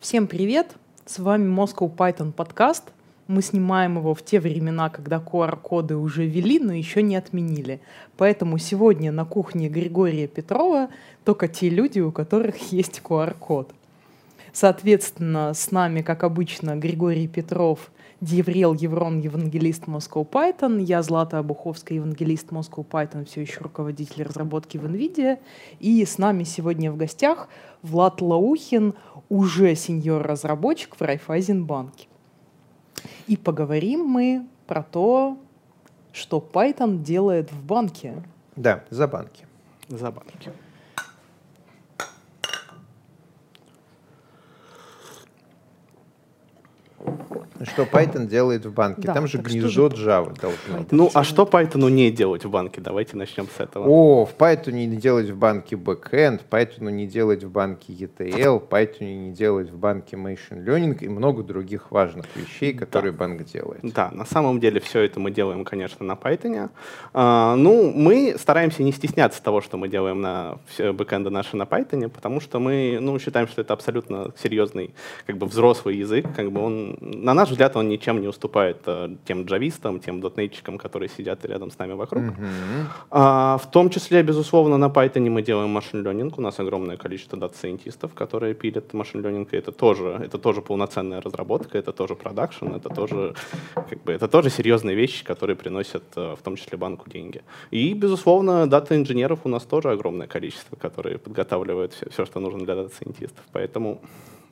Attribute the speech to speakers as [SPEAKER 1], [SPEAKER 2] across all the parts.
[SPEAKER 1] Всем привет! С вами Moscow Python подкаст. Мы снимаем его в те времена, когда QR-коды уже ввели, но еще не отменили. Поэтому сегодня на кухне Григория Петрова только те люди, у которых есть QR-код. Соответственно, с нами, как обычно, Григорий Петров, Деврел Еврон, евангелист Moscow Python. Я Злата Обуховская, евангелист Moscow Python, все еще руководитель разработки в NVIDIA. И с нами сегодня в гостях Влад Лаухин, уже сеньор-разработчик в Райфайзенбанке. И поговорим мы про то, что Python делает в банке.
[SPEAKER 2] Да, за банки.
[SPEAKER 3] За банки.
[SPEAKER 2] Что Python делает в банке?
[SPEAKER 1] Да,
[SPEAKER 2] Там же гнездо
[SPEAKER 1] же
[SPEAKER 2] Java должно быть.
[SPEAKER 3] Ну, а что Python не делать в банке? Давайте начнем с этого.
[SPEAKER 2] О, в Python не делать в банке backend, Python не делать в банке ETL, Python не делать в банке machine learning и много других важных вещей, которые банк делает.
[SPEAKER 3] Да, на самом деле все это мы делаем, конечно, на Python. А, ну, мы стараемся не стесняться того, что мы делаем на все бэкэнды наши на Python, потому что мы ну, считаем, что это абсолютно серьезный, как бы взрослый язык. Как бы он, на наш взгляд, он ничем не уступает э, тем джавистам, тем дотнетчикам, которые сидят рядом с нами вокруг. А, в том числе, безусловно, на Python мы делаем machine learning. У нас огромное количество дата-сайентистов, которые пилят machine. И это тоже, это тоже полноценная разработка, это тоже production, это тоже, как бы, это тоже серьезные вещи, которые приносят э, в том числе банку деньги. И, безусловно, дата-инженеров у нас тоже огромное количество, которые подготавливают все, все что нужно для дата-сайентистов. Поэтому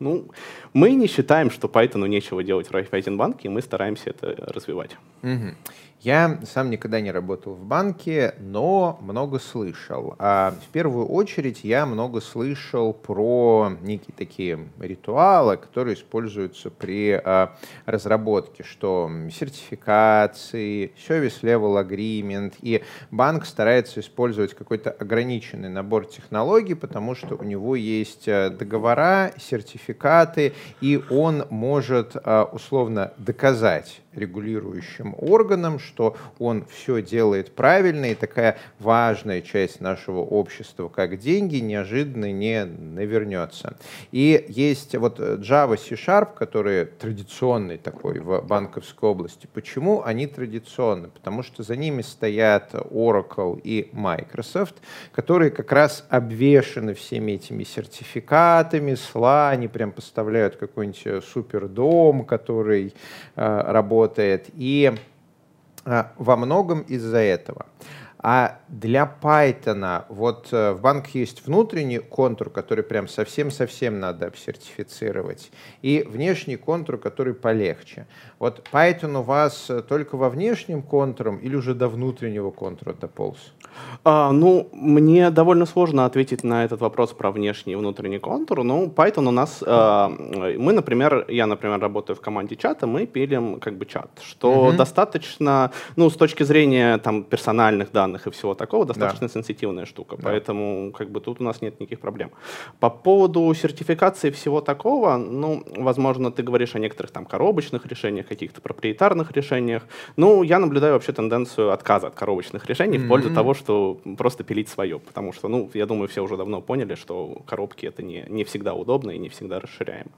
[SPEAKER 3] ну, мы не считаем, что Python нечего делать в Райфайзенбанке, и мы стараемся это развивать.
[SPEAKER 2] Мгм. Я сам никогда не работал в банке, но много слышал. А в первую очередь я много слышал про некие такие ритуалы, которые используются при а, разработке, что сертификации, service level agreement, и банк старается использовать какой-то ограниченный набор технологий, потому что у него есть а, договора, сертификаты, и он может а, условно доказать регулирующим органам, что он все делает правильно, и такая важная часть нашего общества, как деньги, неожиданно не навернется. И есть вот Java C-Sharp, который традиционный такой в банковской области. Почему они традиционны? Потому что за ними стоят Oracle и Microsoft, которые как раз обвешаны всеми этими сертификатами, сла, они прям поставляют какой-нибудь супердом, который э, работает. И а, во многом из-за этого. А для Python вот э, в банке есть внутренний контур, который прям совсем-совсем надо обсертифицировать, и внешний контур, который полегче. Вот Python у вас только во внешнем контуром или уже до внутреннего контура дополз?
[SPEAKER 3] А, ну, мне довольно сложно ответить на этот вопрос про внешний и внутренний контур. Ну, Python у нас, а, мы, например, я, например, работаю в команде чата, мы пилим как бы чат, что
[SPEAKER 2] Мгм.
[SPEAKER 3] достаточно, ну, с точки зрения там персональных данных и всего такого, достаточно
[SPEAKER 2] Да.
[SPEAKER 3] сенситивная штука.
[SPEAKER 2] Да.
[SPEAKER 3] Поэтому как бы тут у нас нет никаких проблем. По поводу сертификации всего такого, ну, возможно, ты говоришь о некоторых там коробочных решениях, каких-то проприетарных решениях. Ну, я наблюдаю вообще тенденцию отказа от коробочных решений в пользу того, что просто пилить свое. Потому что, ну, я думаю, все уже давно поняли, что коробки это не, не всегда удобно и не всегда расширяемо.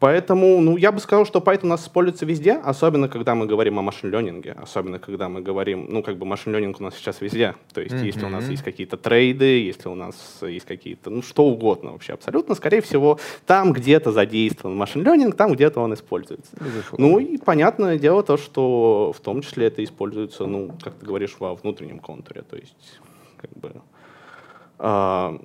[SPEAKER 3] Поэтому, ну, я бы сказал, что Python у нас используется везде, особенно когда мы говорим о машин-ленинге, особенно когда мы говорим, ну, как бы машин-ленинг у нас сейчас везде. То есть, если у нас есть какие-то трейды, если у нас есть какие-то, ну, что угодно вообще абсолютно, скорее всего, там где-то задействован машин-ленинг, там где-то он используется.
[SPEAKER 2] Безусловно.
[SPEAKER 3] Ну и понятное дело то, что в том числе это используется, ну, как ты говоришь, во внутреннем контуре. То есть, как бы а,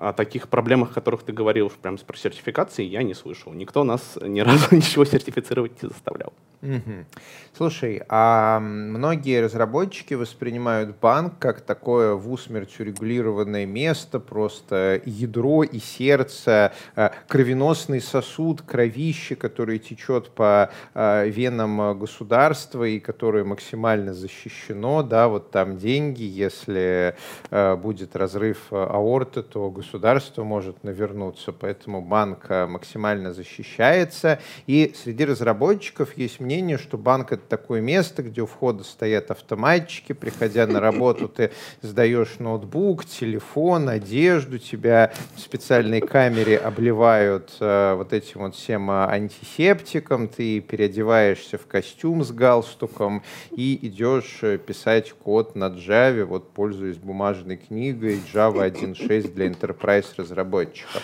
[SPEAKER 3] о таких проблемах, о которых ты говорил, прям про сертификации, я не слышал. Никто нас ни разу ничего сертифицировать не заставлял.
[SPEAKER 2] Мгм. Слушай, а многие разработчики воспринимают банк как такое в усмерть урегулированное место, просто ядро и сердце, э, кровеносный сосуд, кровище, который течет по э, венам государства и которое максимально защищено, да, вот там деньги, если э, будет разрыв аорты, то государство государство может навернуться, поэтому банк э, максимально защищается. И среди разработчиков есть мнение, что банк — это такое место, где у входа стоят автоматчики, приходя на работу, ты сдаешь ноутбук, телефон, одежду, тебя в специальной камере обливают э, вот этим вот всем э, антисептиком, ты переодеваешься в костюм с галстуком и идешь э, писать код на Java, вот пользуясь бумажной книгой Java 1.6 для enterprise разработчиков.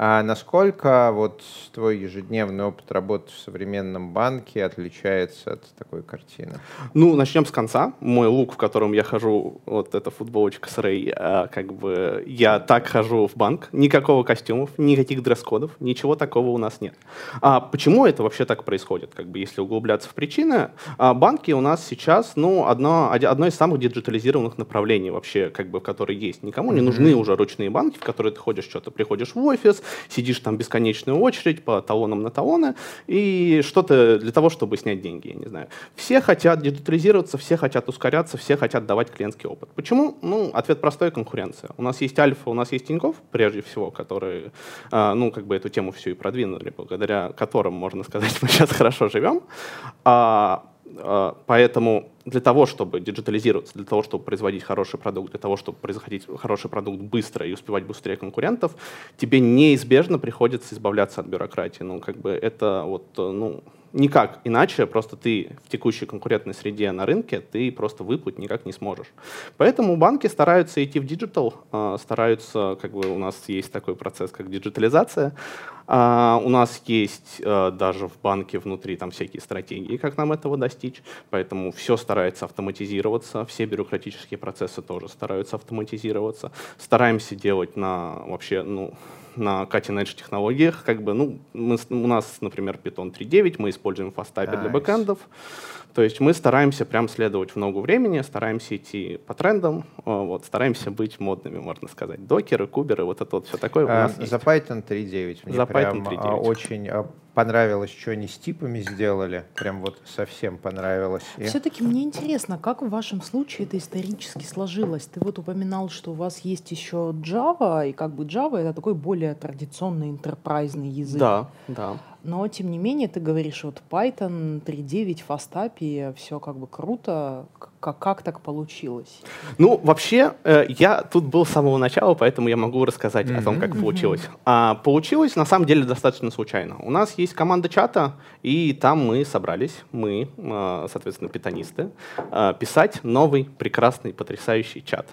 [SPEAKER 2] А насколько вот твой ежедневный опыт работы в современном банке отличается от такой картины?
[SPEAKER 3] Ну, начнем с конца. Мой лук, в котором я хожу, вот эта футболочка с Рэй, а, как бы я так хожу в банк, никакого костюмов, никаких дресс-кодов, ничего такого у нас нет. А почему это вообще так происходит? Как бы если углубляться в причины, а, банки у нас сейчас, ну, одно, одно из самых диджитализированных направлений вообще, как бы, в которые есть. Никому не нужны уже ручные банки, в которые ты ходишь что-то, приходишь в офис, сидишь там бесконечную очередь по талонам на талоны, и что-то для того, чтобы снять деньги, я не знаю. Все хотят диджитализироваться, все хотят ускоряться, все хотят давать клиентский опыт. Почему? Ну, ответ простой — конкуренция. У нас есть Альфа, у нас есть Тинькофф, прежде всего, которые, а, ну, как бы эту тему всю и продвинули, благодаря которым, можно сказать, мы сейчас хорошо живем. А, поэтому для того, чтобы диджитализироваться, для того, чтобы производить хороший продукт, для того, чтобы производить хороший продукт быстро и успевать быстрее конкурентов, тебе неизбежно приходится избавляться от бюрократии. Ну, как бы это вот, ну, никак иначе, просто ты в текущей конкурентной среде на рынке, ты просто выплыть никак не сможешь. Поэтому банки стараются идти в digital, а, стараются, как бы у нас есть такой процесс, как диджитализация, а, у нас есть а, даже в банке внутри там всякие стратегии, как нам этого достичь, поэтому все старается автоматизироваться, все бюрократические процессы тоже стараются автоматизироваться, стараемся делать на вообще, ну, на cutting-edge технологиях. Как бы, ну, мы, у нас, например, Python 3.9, мы используем Fastable nice. для бэкэндов. То есть мы стараемся прям следовать в ногу времени, стараемся идти по трендам, вот, стараемся быть модными, можно сказать. Докеры, куберы, вот это вот все такое у а, нас
[SPEAKER 2] а, За Python 3.9 мне За прям Python 3.9. очень а, понравилось, что они с типами сделали. Прям вот совсем понравилось.
[SPEAKER 1] И... Все-таки мне интересно, как в вашем случае это исторически сложилось? Ты вот упоминал, что у вас есть еще Java, и как бы Java это такой более традиционный интерпрайзный язык.
[SPEAKER 3] Да, да.
[SPEAKER 1] Но, тем не менее, ты говоришь, вот Python 3.9, FastAPI, все как бы круто. Как, как так получилось?
[SPEAKER 3] Ну, вообще, э, я тут был с самого начала, поэтому я могу рассказать mm-hmm. о том, как получилось. Mm-hmm. А, получилось, на самом деле, достаточно случайно. У нас есть команда чата, и там мы собрались, мы, э, соответственно, питанисты, э, писать новый, прекрасный, потрясающий чат.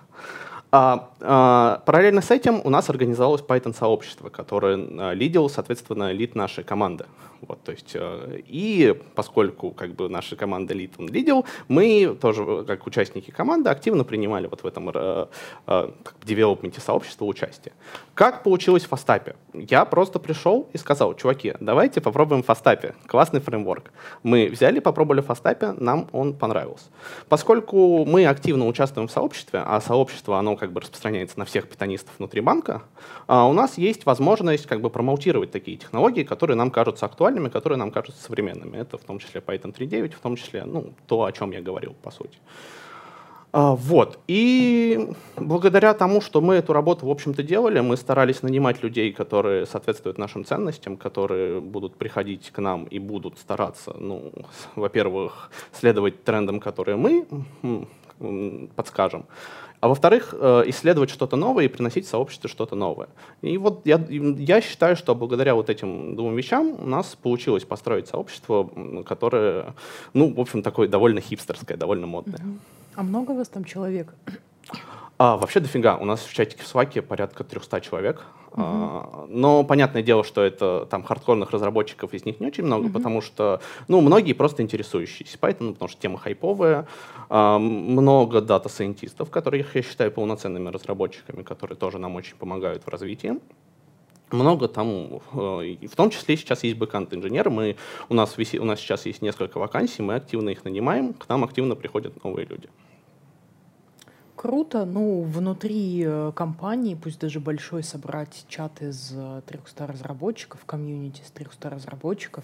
[SPEAKER 3] А, а, параллельно с этим у нас организовалось Python-сообщество, которое а, лидил, соответственно, лид нашей команды. Вот, то есть, э, и поскольку как бы наша команда лид он лидил, мы тоже, как участники команды, активно принимали вот в этом э, э, девелопменте сообщества участие. Как получилось в Фастапе? Я просто пришел и сказал, чуваки, давайте попробуем Фастапе. Классный фреймворк. Мы взяли, попробовали Фастапе, нам он понравился. Поскольку мы активно участвуем в сообществе, а сообщество, оно как бы распространяется на всех питанистов внутри банка, а у нас есть возможность как бы промоутировать такие технологии, которые нам кажутся актуальными актуальными, которые нам кажутся современными. Это в том числе Python 3.9, в том числе ну, то, о чем я говорил, по сути. А, вот. И благодаря тому, что мы эту работу, в общем-то, делали, мы старались нанимать людей, которые соответствуют нашим ценностям, которые будут приходить к нам и будут стараться, ну, во-первых, следовать трендам, которые мы подскажем, а во-вторых, э, исследовать что-то новое и приносить сообществу что-то новое. И вот я, я считаю, что благодаря вот этим двум вещам у нас получилось построить сообщество, которое, ну, в общем, такое довольно хипстерское, довольно модное.
[SPEAKER 1] А много у вас там человек?
[SPEAKER 3] А, вообще дофига. У нас в чатике в Slack е порядка 300 человек. Uh-huh. Но понятное дело, что это там хардкорных разработчиков из них не очень много, uh-huh. потому что, ну, многие просто интересующиеся Python, потому что тема хайповая. А, много дата-сайентистов, которых я считаю полноценными разработчиками, которые тоже нам очень помогают в развитии много там, э, в том числе сейчас есть бэкэнд-инженеры, мы, у, нас у нас сейчас есть несколько вакансий, мы активно их нанимаем, к нам активно приходят новые люди
[SPEAKER 1] круто. Ну, внутри э, компании, пусть даже большой, собрать чат из 300 разработчиков, комьюнити из 300 разработчиков,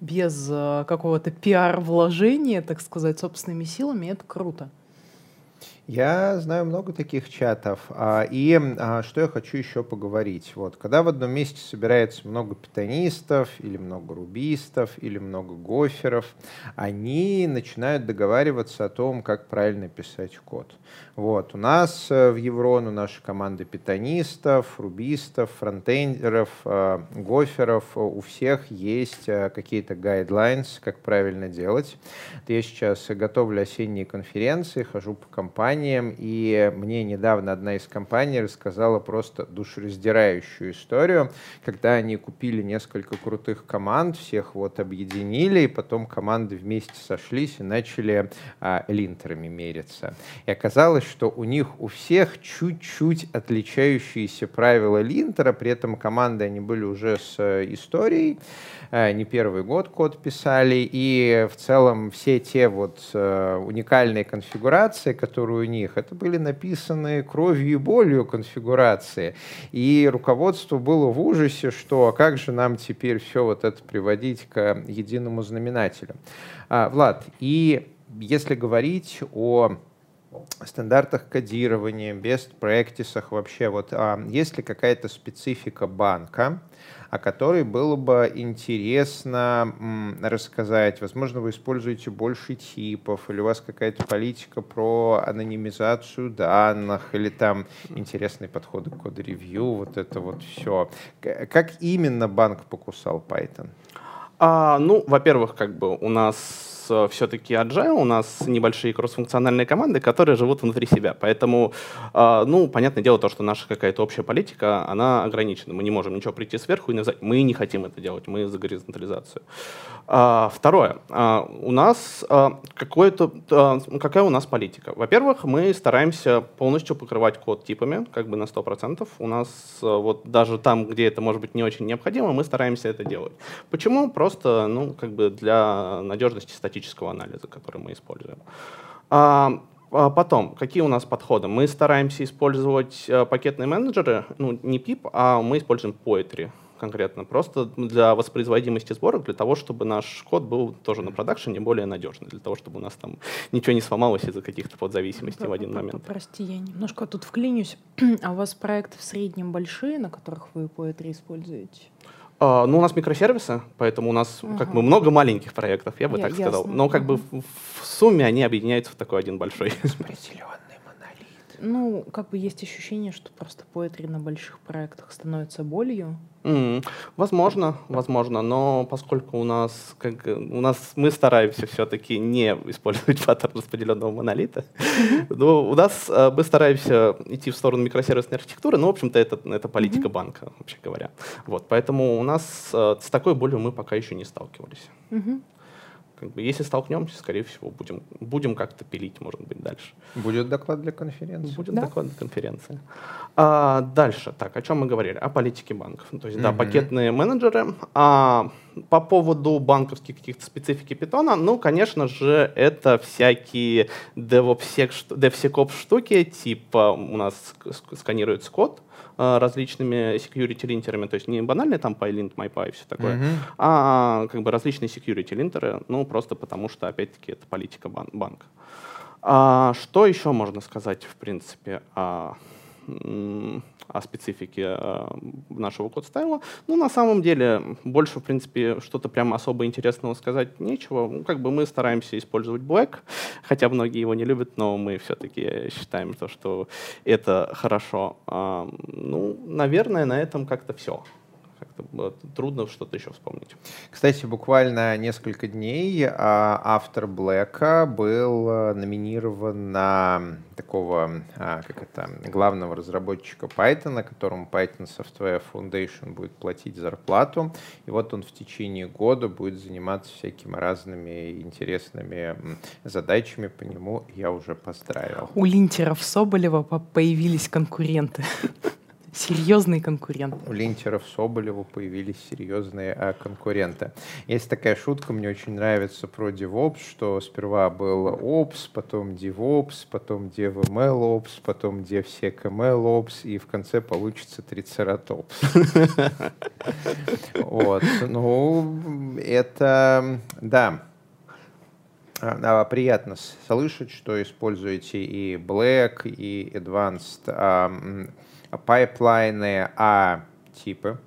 [SPEAKER 1] без э, какого-то пиар-вложения, так сказать, собственными силами, это круто.
[SPEAKER 2] Я знаю много таких чатов. А, и а, что я хочу еще поговорить. Вот, когда в одном месте собирается много питонистов, или много рубистов, или много гоферов, они начинают договариваться о том, как правильно писать код. Вот. У нас э, в Еврону наша команда питонистов, рубистов, фронтендеров, э, гоферов, у всех есть э, какие-то guidelines, как правильно делать. Я сейчас готовлю осенние конференции, хожу по компаниям, и мне недавно одна из компаний рассказала просто душераздирающую историю, когда они купили несколько крутых команд, всех вот объединили, и потом команды вместе сошлись и начали а, линтерами мериться. И оказалось, что у них у всех чуть-чуть отличающиеся правила линтера, при этом команды они были уже с э, историей, э, не первый год код писали, и в целом все те вот э, уникальные конфигурации, которые у них, это были написаны кровью и болью конфигурации. И руководство было в ужасе, что а как же нам теперь все вот это приводить к единому знаменателю. А, Влад, и если говорить о стандартах кодирования, best practices вообще, вот а, есть ли какая-то специфика банка, о которой было бы интересно рассказать? Возможно, вы используете больше типов, или у вас какая-то политика про анонимизацию данных, или там интересные подходы к код-ревью, вот это вот все. Как именно банк покусал Python?
[SPEAKER 3] А, ну, во-первых, как бы у нас Э, все-таки Agile, у нас небольшие кроссфункциональные команды, которые живут внутри себя. Поэтому, э, ну, понятное дело, то, что наша какая-то общая политика, она ограничена. Мы не можем ничего прийти сверху и сказать, мы не хотим это делать, мы за горизонтализацию. А, второе. У нас какое-то, какая у нас политика? Во-первых, мы стараемся полностью покрывать код типами, как бы на 100%. У нас вот даже там, где это может быть не очень необходимо, мы стараемся это делать. Почему? Просто, ну, как бы для надежности статического анализа, который мы используем. Потом, какие у нас подходы? Мы стараемся использовать пакетные менеджеры, ну, не PIP, а мы используем Poetry конкретно, просто для воспроизводимости сборок, для того, чтобы наш код был тоже на продакшене более надежный, для того, чтобы у нас там ничего не сломалось из-за каких-то подзависимостей в один момент.
[SPEAKER 1] Прости, я немножко тут вклинюсь. А у вас проекты в среднем большие, на которых вы Poetry используете?
[SPEAKER 3] Uh, ну, у нас микросервисы, поэтому у нас uh-huh. как бы много маленьких проектов, я бы я, так ясно. сказал. Но как бы в, в сумме они объединяются в такой один большой.
[SPEAKER 2] Распределенный.
[SPEAKER 1] Ну, как бы есть ощущение, что просто Poetry на больших проектах становится болью,
[SPEAKER 3] Mm, возможно, возможно, но поскольку у нас, как, у нас мы стараемся все-таки не использовать паттерн распределенного монолита, но у нас э, мы стараемся идти в сторону микросервисной архитектуры, но, в общем-то, это, это политика банка, вообще говоря. Вот, поэтому у нас э, с такой болью мы пока еще не сталкивались. Как бы, если столкнемся, скорее всего, будем, будем как-то пилить, может быть, дальше.
[SPEAKER 2] Будет доклад для конференции?
[SPEAKER 3] Будет да? доклад для конференции. А, дальше, так, о чем мы говорили? О политике банков. То есть, угу. да, пакетные менеджеры. А, по поводу банковских каких-то специфики питона, ну, конечно же, это всякие DevSecOps штуки, типа у нас сканируется код, различными security линтерами, то есть не банальный там PyLint, MyPy и все такое, mm-hmm. а как бы различные security линтеры, ну просто потому что, опять-таки, это политика бан- банка. А, что еще можно сказать, в принципе, о о специфике э, нашего код-стайла. Ну, на самом деле, больше, в принципе, что-то прямо особо интересного сказать нечего. Ну, как бы мы стараемся использовать Black, хотя многие его не любят, но мы все-таки считаем то, что это хорошо. Ну, наверное, на этом как-то все как-то трудно что-то еще вспомнить.
[SPEAKER 2] Кстати, буквально несколько дней а, автор Блэка был а, номинирован на такого, а, как это, главного разработчика Python, которому Python Software Foundation будет платить зарплату. И вот он в течение года будет заниматься всякими разными интересными задачами по нему. Я уже поздравил.
[SPEAKER 1] У линтеров Соболева появились конкуренты. Серьезный конкурент.
[SPEAKER 2] У линтеров Соболева появились серьезные а, конкуренты. Есть такая шутка, мне очень нравится про DevOps, что сперва был Ops, потом DevOps, потом DevMLOps, потом DevSecMLOps, и в конце получится Трицератопс. Вот. Ну, это, да. А, приятно слышать, что используете и Black, и Advanced а, пайплайны, а типы.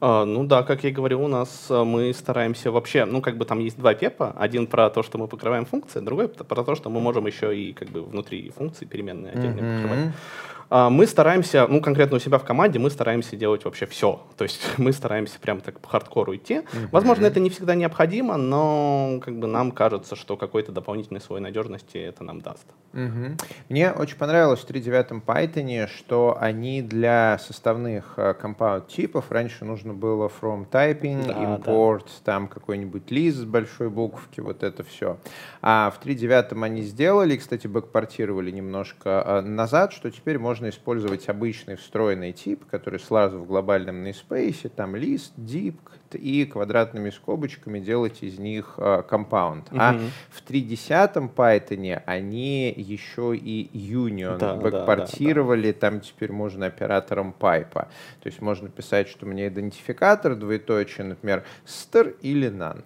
[SPEAKER 3] А, ну да, как я говорил, у нас мы стараемся вообще, ну как бы там есть два PEP а, один про то, что мы покрываем функции, другой про то, что мы можем еще и как бы внутри функции переменные отдельные mm-hmm. покрывать. А, мы стараемся, ну, конкретно у себя в команде, мы стараемся делать вообще все. То есть мы стараемся прям так по хардкору идти. Mm-hmm. Возможно, это не всегда необходимо, но как бы нам кажется, что какой-то дополнительный слой надежности это нам даст.
[SPEAKER 2] Mm-hmm. Мне очень понравилось в 3.9 Python, что они для составных э, compound типов раньше нужно было from typing, да, import, да. там какой-нибудь лист с большой буковки, вот это все. А в 3.9 они сделали, кстати, бэкпортировали немножко э, назад, что теперь можно можно использовать обычный встроенный тип, который сразу в глобальном namespace, там лист, deep и квадратными скобочками делать из них э, компаунд. Uh, А в 3.10 Python они еще и union да, бэкпортировали, да, да, да. там теперь можно оператором пайпа. То есть можно писать, что у меня идентификатор, двоеточие, например, str или none.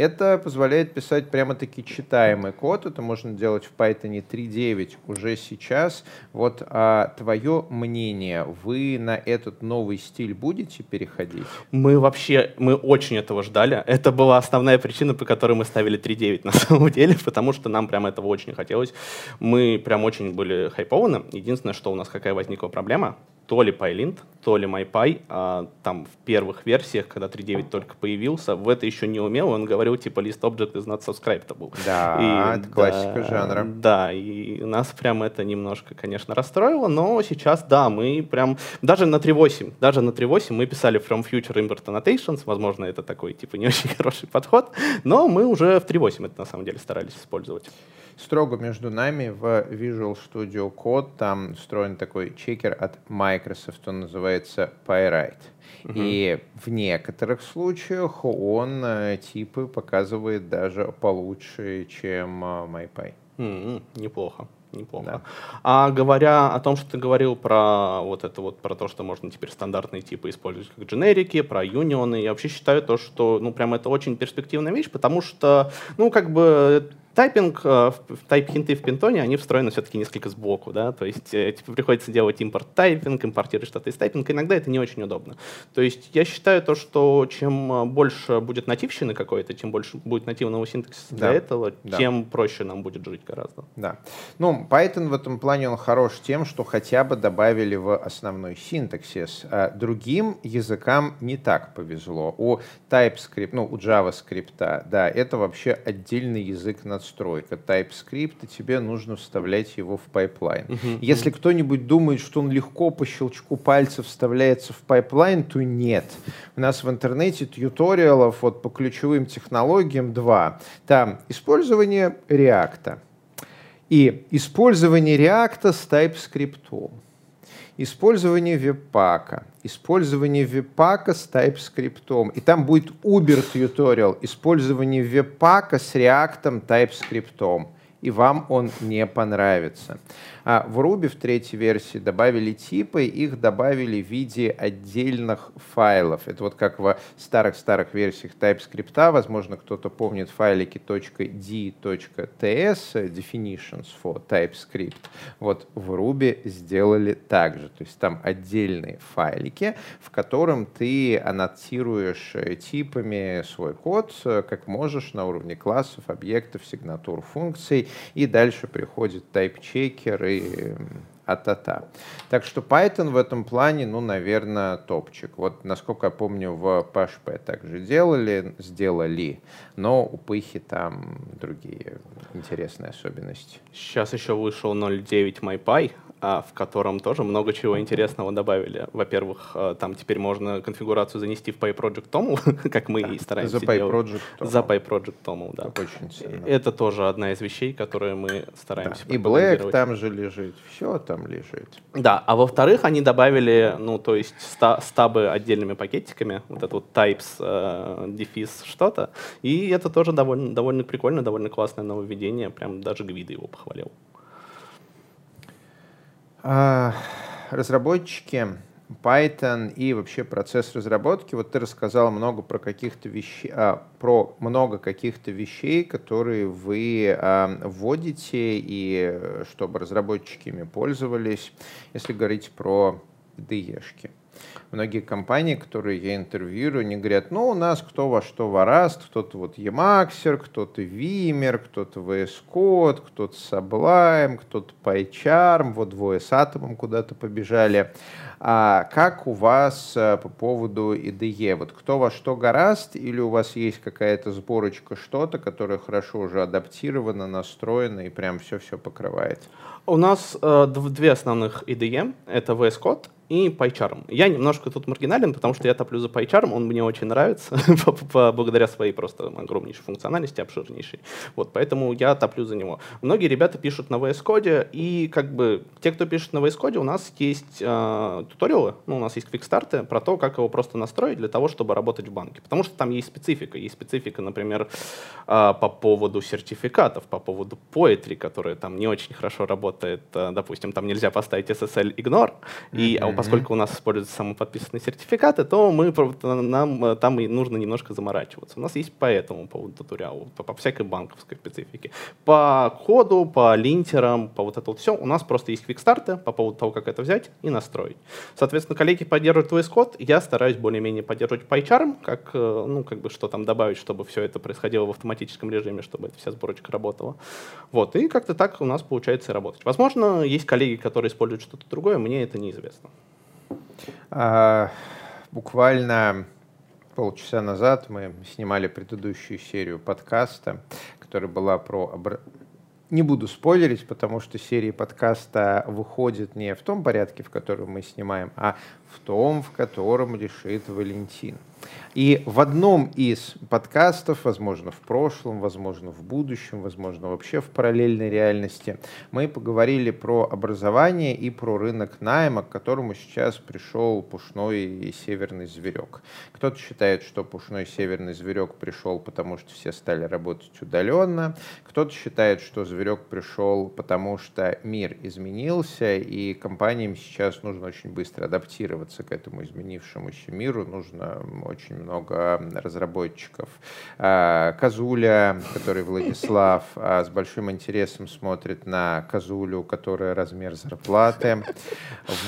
[SPEAKER 2] Это позволяет писать прямо-таки читаемый код. Это можно делать в Python 3.9 уже сейчас. Вот а, твое мнение, вы на этот новый стиль будете переходить?
[SPEAKER 3] Мы вообще, мы очень этого ждали. Это была основная причина, по которой мы ставили 3.9 на самом деле, потому что нам прям этого очень хотелось. Мы прям очень были хайпованы. Единственное, что у нас какая возникла проблема, то ли PyLint, то ли MyPy, а, там в первых версиях, когда 3.9 только появился, в это еще не умел, он говорил типа list object is not subscribable.
[SPEAKER 2] Да, и, это классика да, жанра.
[SPEAKER 3] Да, и нас прям это немножко, конечно, расстроило, но сейчас, да, мы прям, даже на 3.8, даже на 3.8 мы писали from future import annotations, возможно, это такой типа не очень хороший подход, но мы уже в 3.8 это на самом деле старались использовать
[SPEAKER 2] строго между нами в Visual Studio Code там встроен такой чекер от Microsoft, он называется PyWrite. Uh-huh. И в некоторых случаях он э, типы показывает даже получше, чем э, MyPy.
[SPEAKER 3] Mm-hmm. Неплохо неплохо. Да. А говоря о том, что ты говорил про вот это вот, про то, что можно теперь стандартные типы использовать как дженерики, про юнионы, я вообще считаю то, что, ну, прям это очень перспективная вещь, потому что, ну, как бы Тайпинг, э, тайп-хинты в пинтоне, они встроены все-таки несколько сбоку, да, то есть э, типа, приходится делать импорт-тайпинг, импортировать что-то из тайпинга, иногда это не очень удобно. То есть я считаю то, что чем э, больше будет нативщины какой-то, чем больше будет нативного синтаксиса да. для этого, да. тем проще нам будет жить гораздо.
[SPEAKER 2] Да. Ну, Python в этом плане он хорош тем, что хотя бы добавили в основной синтаксис. А другим языкам не так повезло. У TypeScript, ну, у JavaScript, да, это вообще отдельный язык на надстройка TypeScript, и тебе нужно вставлять его в пайплайн. Uh-huh. Если кто-нибудь думает, что он легко по щелчку пальцев вставляется в пайплайн, то нет. У нас в интернете тьюториалов вот по ключевым технологиям два. Там использование React и использование React с TypeScript использование веб-пака, использование веб-пака с TypeScript. И там будет Uber tutorial, использование веб-пака с React, TypeScript. И вам он не понравится. А в Ruby в третьей версии добавили типы, их добавили в виде отдельных файлов. Это вот как в старых-старых версиях TypeScript, возможно, кто-то помнит файлики .d.ts, definitions for TypeScript. Вот в Ruby сделали так же. То есть там отдельные файлики, в котором ты аннотируешь э, типами свой код, э, как можешь, на уровне классов, объектов, сигнатур, функций, и дальше приходит type-checker и а-та-та. Так что Python в этом плане, ну, наверное, топчик. Вот, насколько я помню, в PHP также делали, сделали, но у Пыхи там другие интересные особенности.
[SPEAKER 3] Сейчас еще вышел 0.9 MyPy, в котором тоже много чего интересного добавили. Во-первых, а, там теперь можно конфигурацию занести в PyProject TOML, как мы и стараемся
[SPEAKER 2] За PyProject
[SPEAKER 3] За PyProject TOML, да.
[SPEAKER 2] очень сильно.
[SPEAKER 3] Это тоже одна из вещей, которые мы стараемся
[SPEAKER 2] да. И Black там же лежит, все там лежит.
[SPEAKER 3] Да, а во-вторых, они добавили, ну, то есть стабы отдельными пакетиками, вот этот вот types, э, дефис, что-то, и это тоже довольно, довольно прикольно, довольно классное нововведение, прям даже Гвида его похвалил.
[SPEAKER 2] А, разработчики Python и вообще процесс разработки. Вот ты рассказал много про каких-то вещей, а, про много каких-то вещей, которые вы а, вводите и э, чтобы разработчики ими пользовались, если говорить про IDE-шки многие компании, которые я интервьюирую, они говорят, ну, у нас кто во что вораст, кто-то вот Emaxer, кто-то Vimmer, кто-то VS Code, кто-то Sublime, кто-то PyCharm, вот двое с Atom куда-то побежали. А как у вас э, по поводу IDE? Вот кто во что гораст, или у вас есть какая-то сборочка что-то, которое хорошо уже адаптировано, настроено и прям все-все покрывает?
[SPEAKER 3] У нас э, две основных IDE. Это VS Code и PyCharm. Я немножко тут маргинален, потому что я топлю за PyCharm, он мне очень нравится, благодаря своей просто огромнейшей функциональности, обширнейшей. Вот, поэтому я топлю за него. Многие ребята пишут на VS Code, и как бы те, кто пишет на VS Code, у нас есть э, туториалы, ну, у нас есть квикстарты про то, как его просто настроить для того, чтобы работать в банке. Потому что там есть специфика. Есть специфика, например, э, по поводу сертификатов, по поводу Poetry, которая там не очень хорошо работает. Э, допустим, там нельзя поставить SSL ignore, и mm-hmm поскольку у нас используются самоподписанные сертификаты, то мы, нам э, там и нужно немножко заморачиваться. У нас есть по этому поводу туториал, по, по всякой банковской специфике. По коду, по линтерам, по вот это вот все, у нас просто есть квикстарты по поводу того, как это взять и настроить. Соответственно, коллеги поддерживают VS Code, я стараюсь более-менее поддерживать PyCharm, как, э, ну, как бы что там добавить, чтобы все это происходило в автоматическом режиме, чтобы эта вся сборочка работала. Вот, и как-то так у нас получается работать. Возможно, есть коллеги, которые используют что-то другое, мне это неизвестно.
[SPEAKER 2] А, буквально полчаса назад мы снимали предыдущую серию подкаста, которая была про... Не буду спойлерить, потому что серии подкаста выходят не в том порядке, в котором мы снимаем, а в том, в котором решит Валентин. И в одном из подкастов, возможно, в прошлом, возможно, в будущем, возможно, вообще в параллельной реальности, мы поговорили про образование и про рынок найма, к которому сейчас пришел пушной и северный зверек. Кто-то считает, что пушной северный зверек пришел, потому что все стали работать удаленно. Кто-то считает, что зверек пришел, потому что мир изменился, и компаниям сейчас нужно очень быстро адаптироваться к этому изменившемуся миру. Нужно очень много разработчиков. А, Казуля, который Владислав а, с большим интересом смотрит на Казулю, которая размер зарплаты.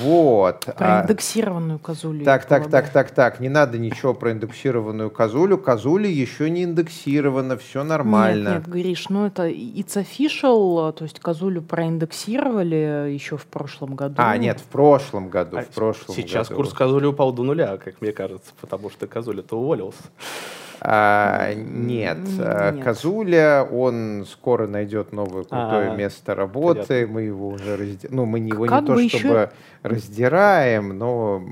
[SPEAKER 2] Вот.
[SPEAKER 1] Проиндексированную Казулю.
[SPEAKER 2] Так, так, так, так, так. Не надо ничего про индексированную Казулю. Казуля еще не индексирована, все нормально.
[SPEAKER 1] Нет, нет, Гриш, ну это it's official, то есть Казулю проиндексировали еще в прошлом году.
[SPEAKER 2] А, нет, в прошлом году. А в прошлом
[SPEAKER 3] сейчас
[SPEAKER 2] году.
[SPEAKER 3] курс Казули упал до нуля, как мне кажется, потому что Казуля-то уволился.
[SPEAKER 2] А, нет. А, нет, Казуля, он скоро найдет новое крутое А-а-а. место работы. Понятно. Мы его уже разди... ну мы его как не то еще... чтобы раздираем, но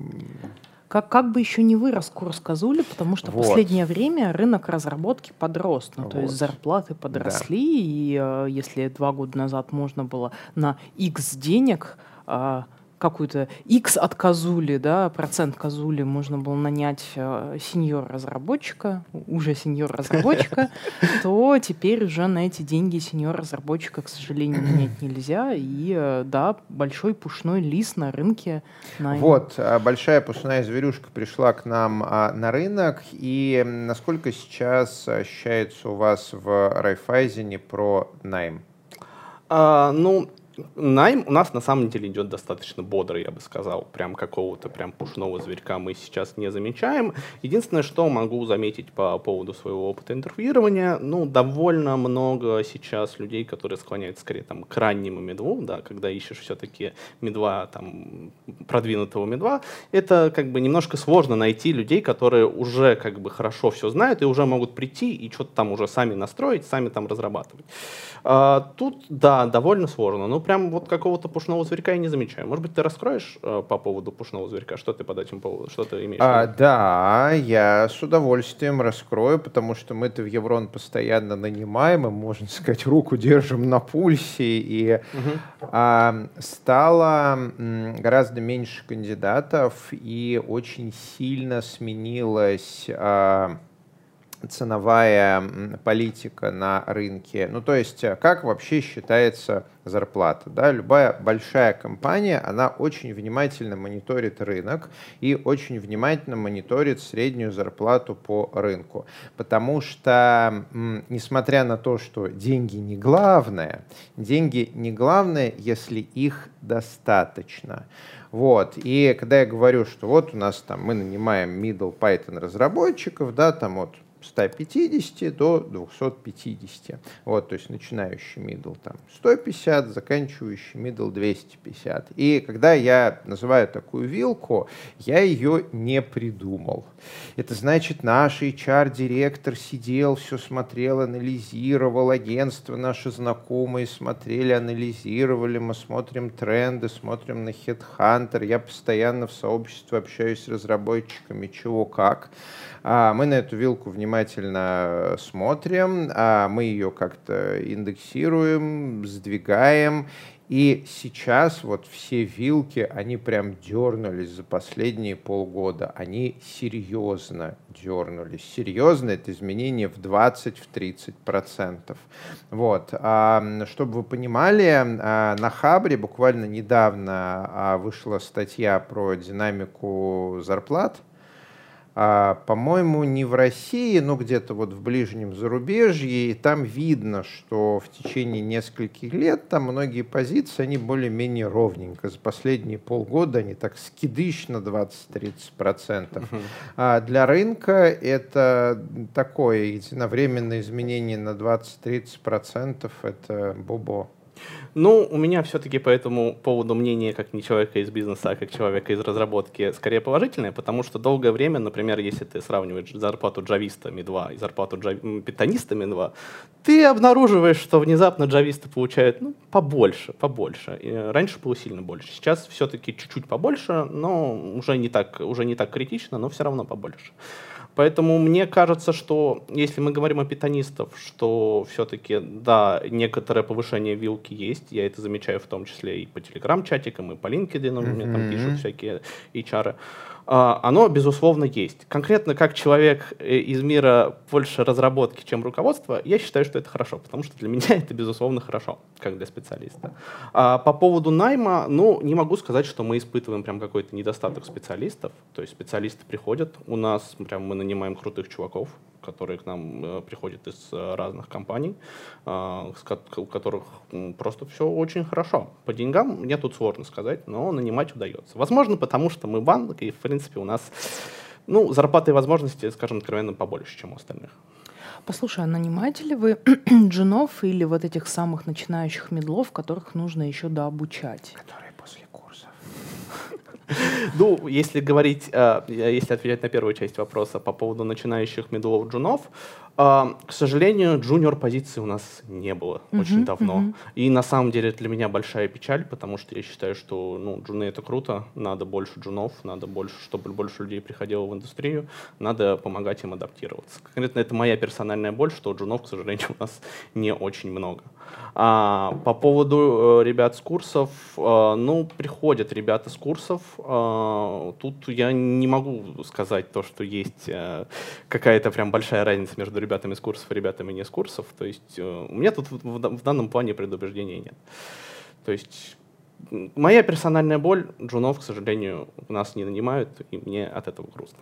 [SPEAKER 1] как, как бы еще не вырос курс Казули, потому что вот. в последнее время рынок разработки подрос. Ну, вот. То есть зарплаты подросли, да. и э, если два года назад можно было на X денег э, какую-то X от Казули, да, процент Казули можно было нанять э, сеньор-разработчика, уже сеньор-разработчика, то теперь уже на эти деньги сеньор-разработчика, к сожалению, нанять нельзя. И э, да, большой пушной лис на рынке.
[SPEAKER 2] На... Вот, а большая пушная зверюшка пришла к нам а, на рынок. И насколько сейчас ощущается у вас в Райфайзене про найм?
[SPEAKER 3] А, ну, Найм у нас на самом деле идет достаточно бодро, я бы сказал. Прям какого-то прям пушного зверька мы сейчас не замечаем. Единственное, что могу заметить по поводу своего опыта интервьюирования, ну, довольно много сейчас людей, которые склоняются скорее там к раннему медву, да, когда ищешь все-таки медва, там, продвинутого медва, это как бы немножко сложно найти людей, которые уже как бы хорошо все знают и уже могут прийти и что-то там уже сами настроить, сами там разрабатывать. А, тут, да, довольно сложно, но прям вот какого-то пушного зверька я не замечаю. Может быть, ты раскроешь э, по поводу пушного зверька? Что ты под этим поводом, что ты имеешь?
[SPEAKER 2] А, да, я с удовольствием раскрою, потому что мы-то в Еврон постоянно нанимаем, и, можно сказать, руку держим на пульсе, и угу. а, стало гораздо меньше кандидатов, и очень сильно сменилась а, ценовая политика на рынке. Ну, то есть, э, как вообще считается зарплата? Да? Любая большая компания, она очень внимательно мониторит рынок и очень внимательно мониторит среднюю зарплату по рынку. Потому что, несмотря на то, что деньги не главное, деньги не главное, если их достаточно. Вот. И когда я говорю, что вот у нас там мы нанимаем middle Python разработчиков, да, там вот 150 до 250. Вот, то есть начинающий middle там 150, заканчивающий middle 250. И когда я называю такую вилку, я ее не придумал. Это значит, наш HR-директор сидел, все смотрел, анализировал, агентство наши знакомые смотрели, анализировали, мы смотрим тренды, смотрим на Headhunter, я постоянно в сообществе общаюсь с разработчиками, чего как. А мы на эту вилку внимательно смотрим, а мы ее как-то индексируем, сдвигаем. И сейчас вот все вилки, они прям дернулись за последние полгода. Они серьезно дернулись. Серьезно это изменение в 20-30%. процентов. Вот. А, чтобы вы понимали, а, на Хабре буквально недавно а, вышла статья про динамику зарплат а, по-моему, не в России, но где-то вот в ближнем зарубежье, и там видно, что в течение нескольких лет там многие позиции, они более-менее ровненько. За последние полгода они так скидыш на 20-30%. Uh-huh. А для рынка это такое единовременное изменение на 20-30%, это бобо.
[SPEAKER 3] Ну, у меня все-таки по этому поводу мнение как не человека из бизнеса, а как человека из разработки скорее положительное, потому что долгое время, например, если ты сравниваешь зарплату джавистами 2 и зарплату джав... питанистами 2, ты обнаруживаешь, что внезапно джависты получают ну, побольше, побольше. И раньше было сильно больше. Сейчас все-таки чуть-чуть побольше, но уже не так, уже не так критично, но все равно побольше. Поэтому мне кажется, что если мы говорим о питонистов, что все-таки, да, некоторое повышение вилки есть, я это замечаю в том числе и по телеграм-чатикам, и по LinkedIn, mm-hmm. мне там пишут всякие HR. А, оно, безусловно, есть. Конкретно как человек э, из мира больше разработки, чем руководства, я считаю, что это хорошо, потому что для меня это, безусловно, хорошо, как для специалиста. А по поводу найма, ну, не могу сказать, что мы испытываем прям какой-то недостаток специалистов. То есть специалисты приходят, у нас прям мы нанимаем крутых чуваков, которые к нам э, приходят из э, разных компаний, э, у которых просто все очень хорошо. По деньгам мне тут сложно сказать, но нанимать удается. Возможно, потому что мы банк, и, в принципе, у нас ну, зарплаты и возможности, скажем откровенно, побольше, чем у остальных.
[SPEAKER 1] Послушай, а нанимаете ли вы джунов или вот этих самых начинающих медлов, которых нужно еще дообучать?
[SPEAKER 2] Которые
[SPEAKER 3] Ну, если говорить, э, если отвечать на первую часть вопроса по поводу начинающих медлов джунов, э, к сожалению, джуниор позиции у нас не было очень давно. И на самом деле для меня большая печаль, потому что я считаю, что ну, джуны это круто, надо больше джунов, надо больше, чтобы больше людей приходило в индустрию, надо помогать им адаптироваться. Конкретно это моя персональная боль, что джунов, к сожалению, у нас не очень много. А, по поводу э, ребят с курсов, ну, приходят ребята с курсов. Э, тут я не могу сказать то, что есть э, какая-то прям большая разница между ребятами с курсов и ребятами не с курсов. То есть э, у меня тут в, данном плане предубеждений нет. То есть моя персональная боль, джунов, к сожалению, у нас не нанимают, и мне от этого грустно.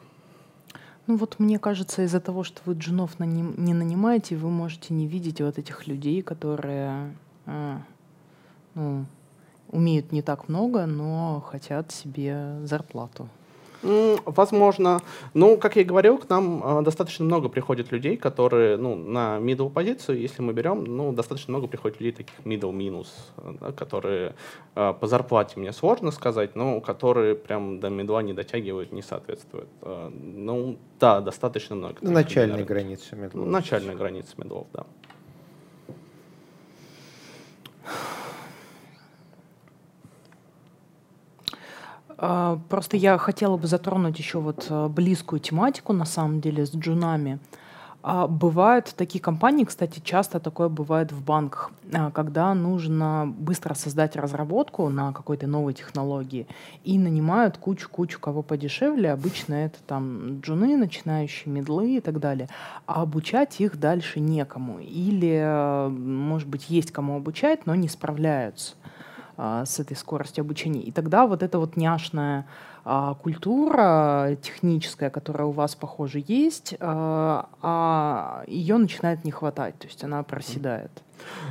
[SPEAKER 1] Ну вот мне кажется, из-за того, что вы джунов не нанимаете, вы можете не видеть вот этих людей, которые а, ну, умеют не так много, но хотят себе зарплату.
[SPEAKER 3] Возможно. Ну, как я и говорил, к нам э, достаточно много приходит людей, которые, ну, на middle позицию, если мы берем, ну, достаточно много приходит людей таких middle минус, да, которые э, по зарплате мне сложно сказать, но которые прям до мидла не дотягивают, не соответствуют. Э, ну, да, достаточно много.
[SPEAKER 2] Начальная граница медлов.
[SPEAKER 3] Начальная граница медлов, да.
[SPEAKER 1] Просто я хотела бы затронуть еще вот а, близкую тематику, на самом деле, с джунами. А бывают такие компании, кстати, часто такое бывает в банках, а, когда нужно быстро создать разработку на какой-то новой технологии и нанимают кучу-кучу кого подешевле. Обычно это там джуны, начинающие медлы и так далее. А обучать их дальше некому. Или, может быть, есть кому обучать, но не справляются а, с этой скоростью обучения. И тогда вот эта вот няшная а, культура техническая, которая у вас, похоже, есть, а, а ее начинает не хватать, то есть она проседает.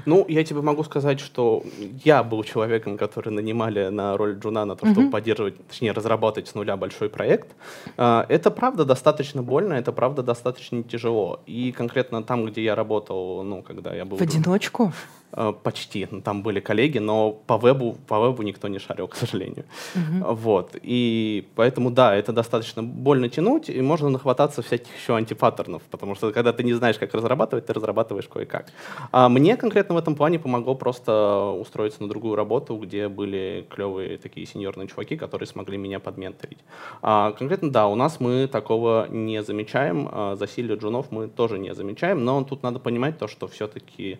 [SPEAKER 3] Ну, я тебе могу сказать, что я был человеком, который нанимали на роль Джуна на то, чтобы mm-hmm. поддерживать, точнее, разработать с нуля большой проект. А, это правда достаточно больно, это правда достаточно тяжело. И конкретно там, где я работал, ну, когда я был...
[SPEAKER 1] В одиночку?
[SPEAKER 3] Э, почти. Ну, там были коллеги, но по вебу, по вебу никто не шарил, к сожалению. Uh-huh. Вот. И поэтому, да, это достаточно больно тянуть, и можно нахвататься всяких еще антипаттернов, потому что когда ты не знаешь, как разрабатывать, ты разрабатываешь кое-как. А мне конкретно в этом плане помогло просто устроиться на другую работу, где были клевые такие сеньорные чуваки, которые смогли меня подменторить. А, конкретно, да, у нас мы такого не замечаем, а, засилие джунов мы тоже не замечаем, но тут надо понимать то, что все-таки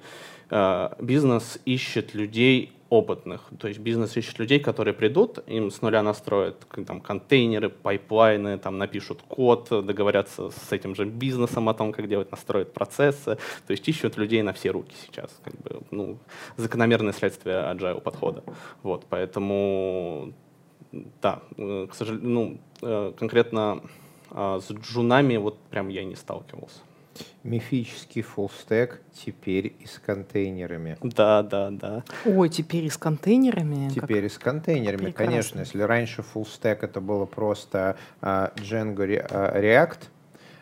[SPEAKER 3] Э, бизнес ищет людей опытных. То есть бизнес ищет людей, которые придут, им с нуля настроят там, контейнеры, пайплайны, там, напишут код, договорятся с этим же бизнесом о том, как делать, настроят процессы. То есть ищут людей на все руки сейчас. Как бы, ну, закономерное следствие agile подхода. Вот, поэтому, да, э, к сожалению, ну, э, конкретно с джунами вот прям я не сталкивался
[SPEAKER 2] мифический фуллстек теперь и с контейнерами.
[SPEAKER 3] Да, да, да.
[SPEAKER 1] Ой, теперь и с контейнерами?
[SPEAKER 2] Теперь как... и с контейнерами, Прекрасно. конечно. Если раньше фуллстек это было просто uh, Django uh, React,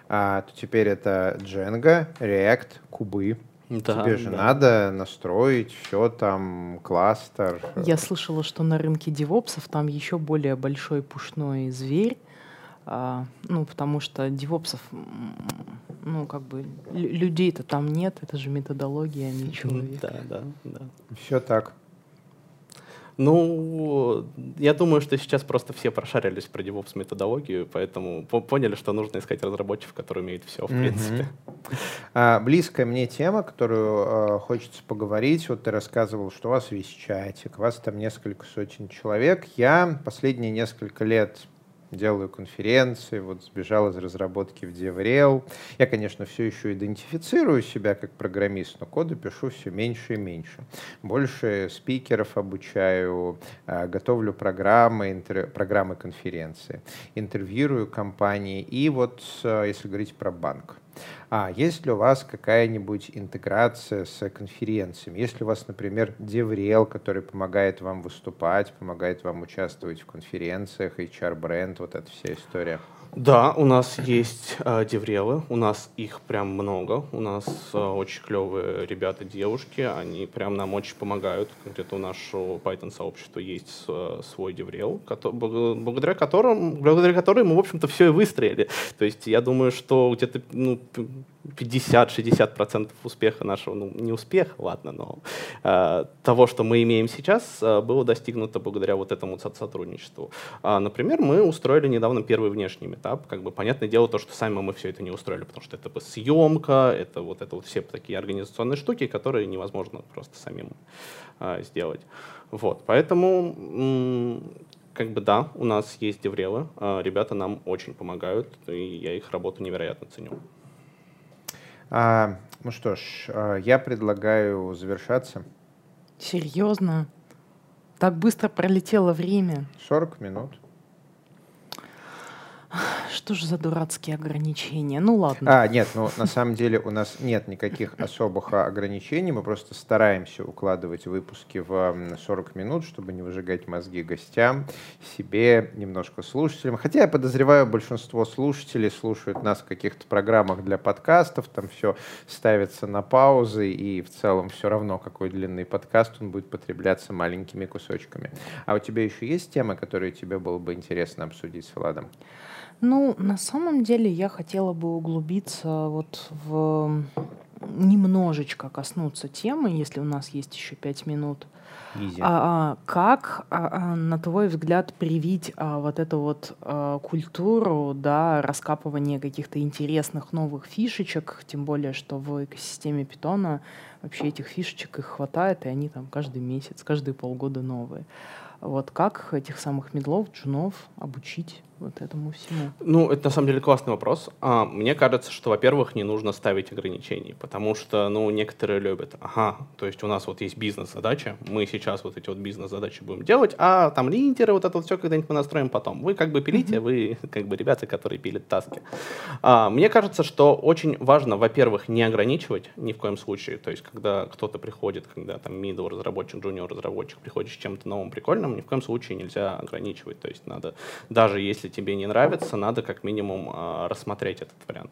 [SPEAKER 2] uh, то теперь это Django, React, кубы. Да, Тебе же да. надо настроить все там, кластер.
[SPEAKER 1] Я слышала, что на рынке девопсов там еще более большой пушной зверь, а, ну, потому что девопсов ну, как бы, людей-то там нет, это же методология, а не человек.
[SPEAKER 3] Да, да, да.
[SPEAKER 2] Все так.
[SPEAKER 3] Ну, я думаю, что сейчас просто все прошарились про DevOps методологию, поэтому поняли, что нужно искать разработчиков, которые умеют все, в принципе.
[SPEAKER 2] А, близкая мне тема, которую а, хочется поговорить. Вот ты рассказывал, что у вас весь чатик, у вас там несколько сотен человек. Я последние несколько лет делаю конференции, вот сбежал из разработки в DevRel. Я, конечно, все еще идентифицирую себя как программист, но коды пишу все меньше и меньше. Больше спикеров обучаю, а, готовлю программы, интер... программы конференции, интервьюирую компании. И вот, а, если говорить про банк, а есть ли у вас какая-нибудь интеграция с конференциями? Есть ли у вас, например, DevRel, который помогает вам выступать, помогает вам участвовать в конференциях, HR-бренд, вот эта вся история?
[SPEAKER 3] Да, у нас есть э, деврелы, у нас их прям много, у нас э, очень клевые ребята, девушки, они прям нам очень помогают. Где-то у нашего Python сообщества есть э, свой деврел, благодаря которому, благодаря которому мы, в общем-то, все и выстроили. То есть я думаю, что где-то ну, 50-60% успеха нашего, ну не успеха, ладно, но э, того, что мы имеем сейчас, э, было достигнуто благодаря вот этому сотрудничеству. А, например, мы устроили недавно первый внешний этап. Как бы понятное дело то, что сами мы все это не устроили, потому что это съемка, это вот это вот все такие организационные штуки, которые невозможно просто самим э, сделать. Вот, поэтому как бы да, у нас есть деврелы, э, ребята нам очень помогают, и я их работу невероятно ценю.
[SPEAKER 2] А, ну что ж, а, я предлагаю завершаться.
[SPEAKER 1] Серьезно? Так быстро пролетело время.
[SPEAKER 2] 40 минут.
[SPEAKER 1] Что же за дурацкие ограничения? Ну ладно.
[SPEAKER 2] А, нет, ну на самом деле у нас нет никаких особых ограничений. Мы просто стараемся укладывать выпуски в 40 минут, чтобы не выжигать мозги гостям, себе, немножко слушателям. Хотя я подозреваю, большинство слушателей слушают нас в каких-то программах для подкастов, там все ставится на паузы, и в целом все равно, какой длинный подкаст, он будет потребляться маленькими кусочками. А у тебя еще есть темы, которые тебе было бы интересно обсудить с Владом?
[SPEAKER 1] Ну, на самом деле я хотела бы углубиться вот в немножечко коснуться темы, если у нас есть еще пять минут.
[SPEAKER 2] Изи.
[SPEAKER 1] А, а, как, а, а, на твой взгляд, привить а, вот эту вот а, культуру, да, раскапывания каких-то интересных новых фишечек, тем более, что в экосистеме питона вообще этих фишечек их хватает, и они там каждый месяц, каждые полгода новые. Вот как этих самых медлов, джунов обучить вот этому всему?
[SPEAKER 3] Ну, это на самом деле классный вопрос. А, мне кажется, что, во-первых, не нужно ставить ограничений, потому что, ну, некоторые любят, ага, то есть у нас вот есть бизнес-задача, мы сейчас вот эти вот бизнес-задачи будем делать, а там линтеры, вот это вот все когда-нибудь мы настроим потом. Вы как бы пилите, вы как бы ребята, которые пилят таски. А, мне кажется, что очень важно, во-первых, не ограничивать ни в коем случае, то есть когда кто-то приходит, когда там middle разработчик, junior разработчик приходит с чем-то новым прикольным, ни в коем случае нельзя ограничивать, то есть надо, даже если если тебе не нравится, надо как минимум а, рассмотреть этот вариант.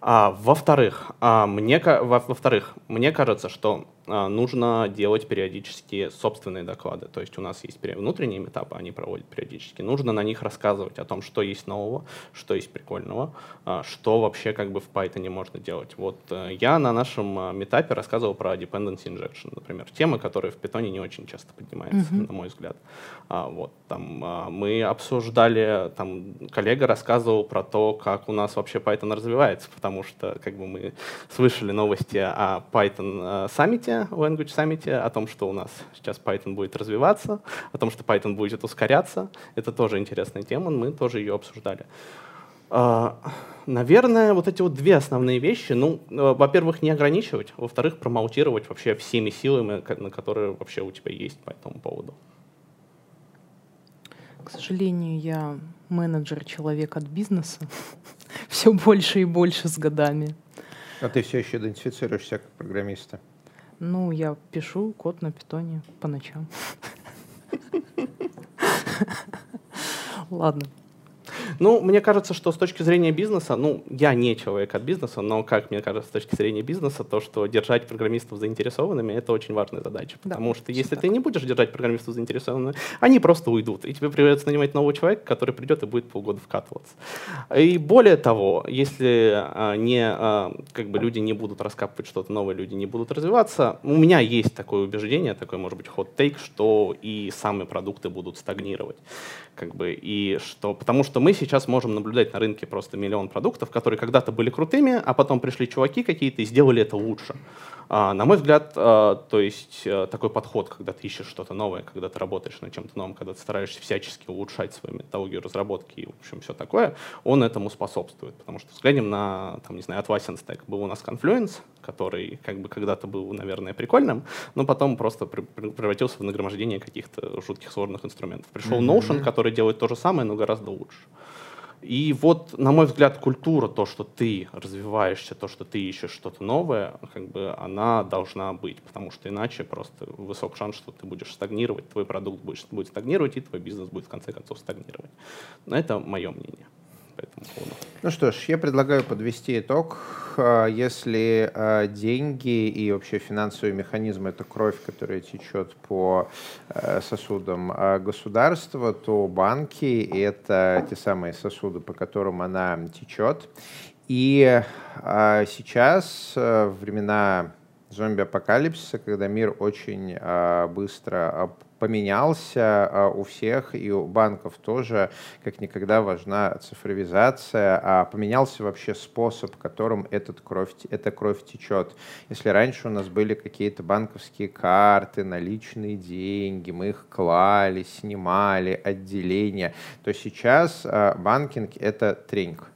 [SPEAKER 3] А, во-вторых, а, мне, во-вторых, мне кажется, что нужно делать периодически собственные доклады. То есть у нас есть внутренние этапы, они проводят периодически. Нужно на них рассказывать о том, что есть нового, что есть прикольного, а, что вообще как бы в Python можно делать. Вот э, я на нашем а, метапе рассказывал про dependency injection, например, темы, которые в Python не очень часто поднимаются, mm-hmm. на мой взгляд. Вот там мы обсуждали, там коллега рассказывал про то, как у нас вообще Python развивается, потому что как бы мы слышали новости о Python саммите, Language Summit о том, что у нас сейчас Python будет развиваться, о том, что Python будет ускоряться. Это тоже интересная тема, мы тоже ее обсуждали. А, наверное, вот эти вот две основные вещи, ну, э, во-первых, не ограничивать, во-вторых, промоутировать вообще всеми силами, на которые вообще у тебя есть по этому поводу.
[SPEAKER 1] К сожалению, я менеджер, человек от бизнеса. Все больше и больше с годами.
[SPEAKER 2] А ты все еще идентифицируешься как программиста?
[SPEAKER 1] Ну, я пишу код на питоне по ночам. Ладно.
[SPEAKER 3] Ну, мне кажется, что с точки зрения бизнеса, ну, я не человек от бизнеса, но, как мне кажется, с точки зрения бизнеса, то, что держать программистов заинтересованными, это очень важная задача. Потому да, что если так. ты не будешь держать программистов заинтересованными, они просто уйдут. И тебе придется нанимать нового человека, который придет и будет полгода вкатываться. И более того, если а, не, а, как бы люди не будут раскапывать что-то новое, люди не будут развиваться, у меня есть такое убеждение, такой, может быть, hot-take, что и самые продукты будут стагнировать. Как бы, и что, потому что мы сейчас можем наблюдать на рынке просто миллион продуктов, которые когда-то были крутыми, а потом пришли чуваки какие-то и сделали это лучше. А, на мой взгляд, а, то есть а, такой подход, когда ты ищешь что-то новое, когда ты работаешь над чем-то новым, когда ты стараешься всячески улучшать свою методологию разработки и, в общем, все такое, он этому способствует. Потому что взглянем на, там, не знаю, Atlassian Stack. Был у нас Confluence, который как бы когда-то был, наверное, прикольным, но потом просто превратился в нагромождение каких-то жутких сложных инструментов. Пришел Notion, который делает то же самое, но гораздо лучше. И вот, на мой взгляд, культура, то, что ты развиваешься, то, что ты ищешь что-то новое, как бы она должна быть, потому что иначе просто высок шанс, что ты будешь стагнировать, твой продукт будет, стагнировать, и твой бизнес будет в конце концов стагнировать. Но это мое мнение по этому поводу.
[SPEAKER 2] Ну что ж, я предлагаю подвести итог. А, если а, деньги и вообще финансовые механизмы — это кровь, которая течет по э, сосудам государства, то банки — это те самые сосуды, по которым она течет. И сейчас, э, времена зомби-апокалипсиса, когда мир очень быстро поменялся а, у всех, и у банков тоже как никогда важна цифровизация, а поменялся вообще способ, которым этот кровь, эта кровь течет. Если раньше у нас были какие-то банковские карты, наличные деньги, мы их клали, снимали, отделения, то сейчас а, банкинг — это тренинг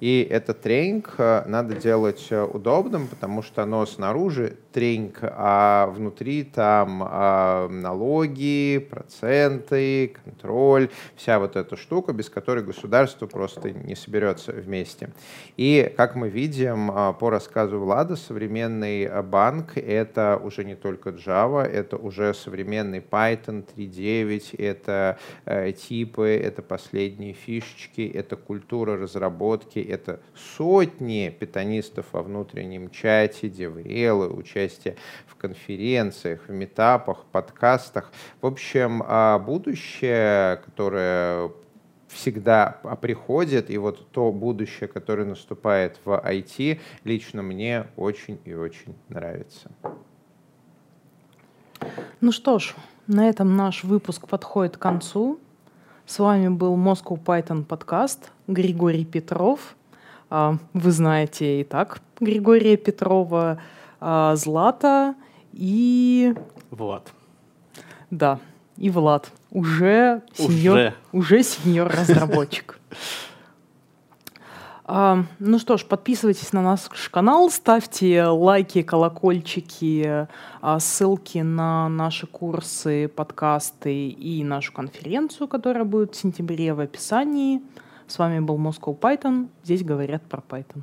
[SPEAKER 2] и этот тренинг э, надо делать э, удобным, потому что оно снаружи тренинг, а внутри там а, налоги, проценты, контроль, вся вот эта штука, без которой государство просто не соберется вместе. И, как мы видим а, по рассказу Влада, современный банк — это уже не только Java, это уже современный Python 3.9, это э, типы, это последние фишечки, это культура разработки, это сотни питанистов во внутреннем чате, деврелы, участие в конференциях, в метапах, подкастах. В общем, а, будущее, которое всегда приходит, и вот то будущее, которое наступает в IT, лично мне очень и очень нравится.
[SPEAKER 1] Ну что ж, на этом наш выпуск подходит к концу. С вами был Moscow Python подкаст Григорий Петров. А, вы знаете и так Григория Петрова, а, Злата и...
[SPEAKER 3] Влад.
[SPEAKER 1] Да, и Влад. Уже сеньор, уже. Уже сеньор разработчик. А, ну что ж, подписывайтесь на наш канал, ставьте лайки, колокольчики, а, ссылки на наши курсы, подкасты и нашу конференцию, которая будет в сентябре в описании. С вами был Moscow Python. Здесь говорят про Python.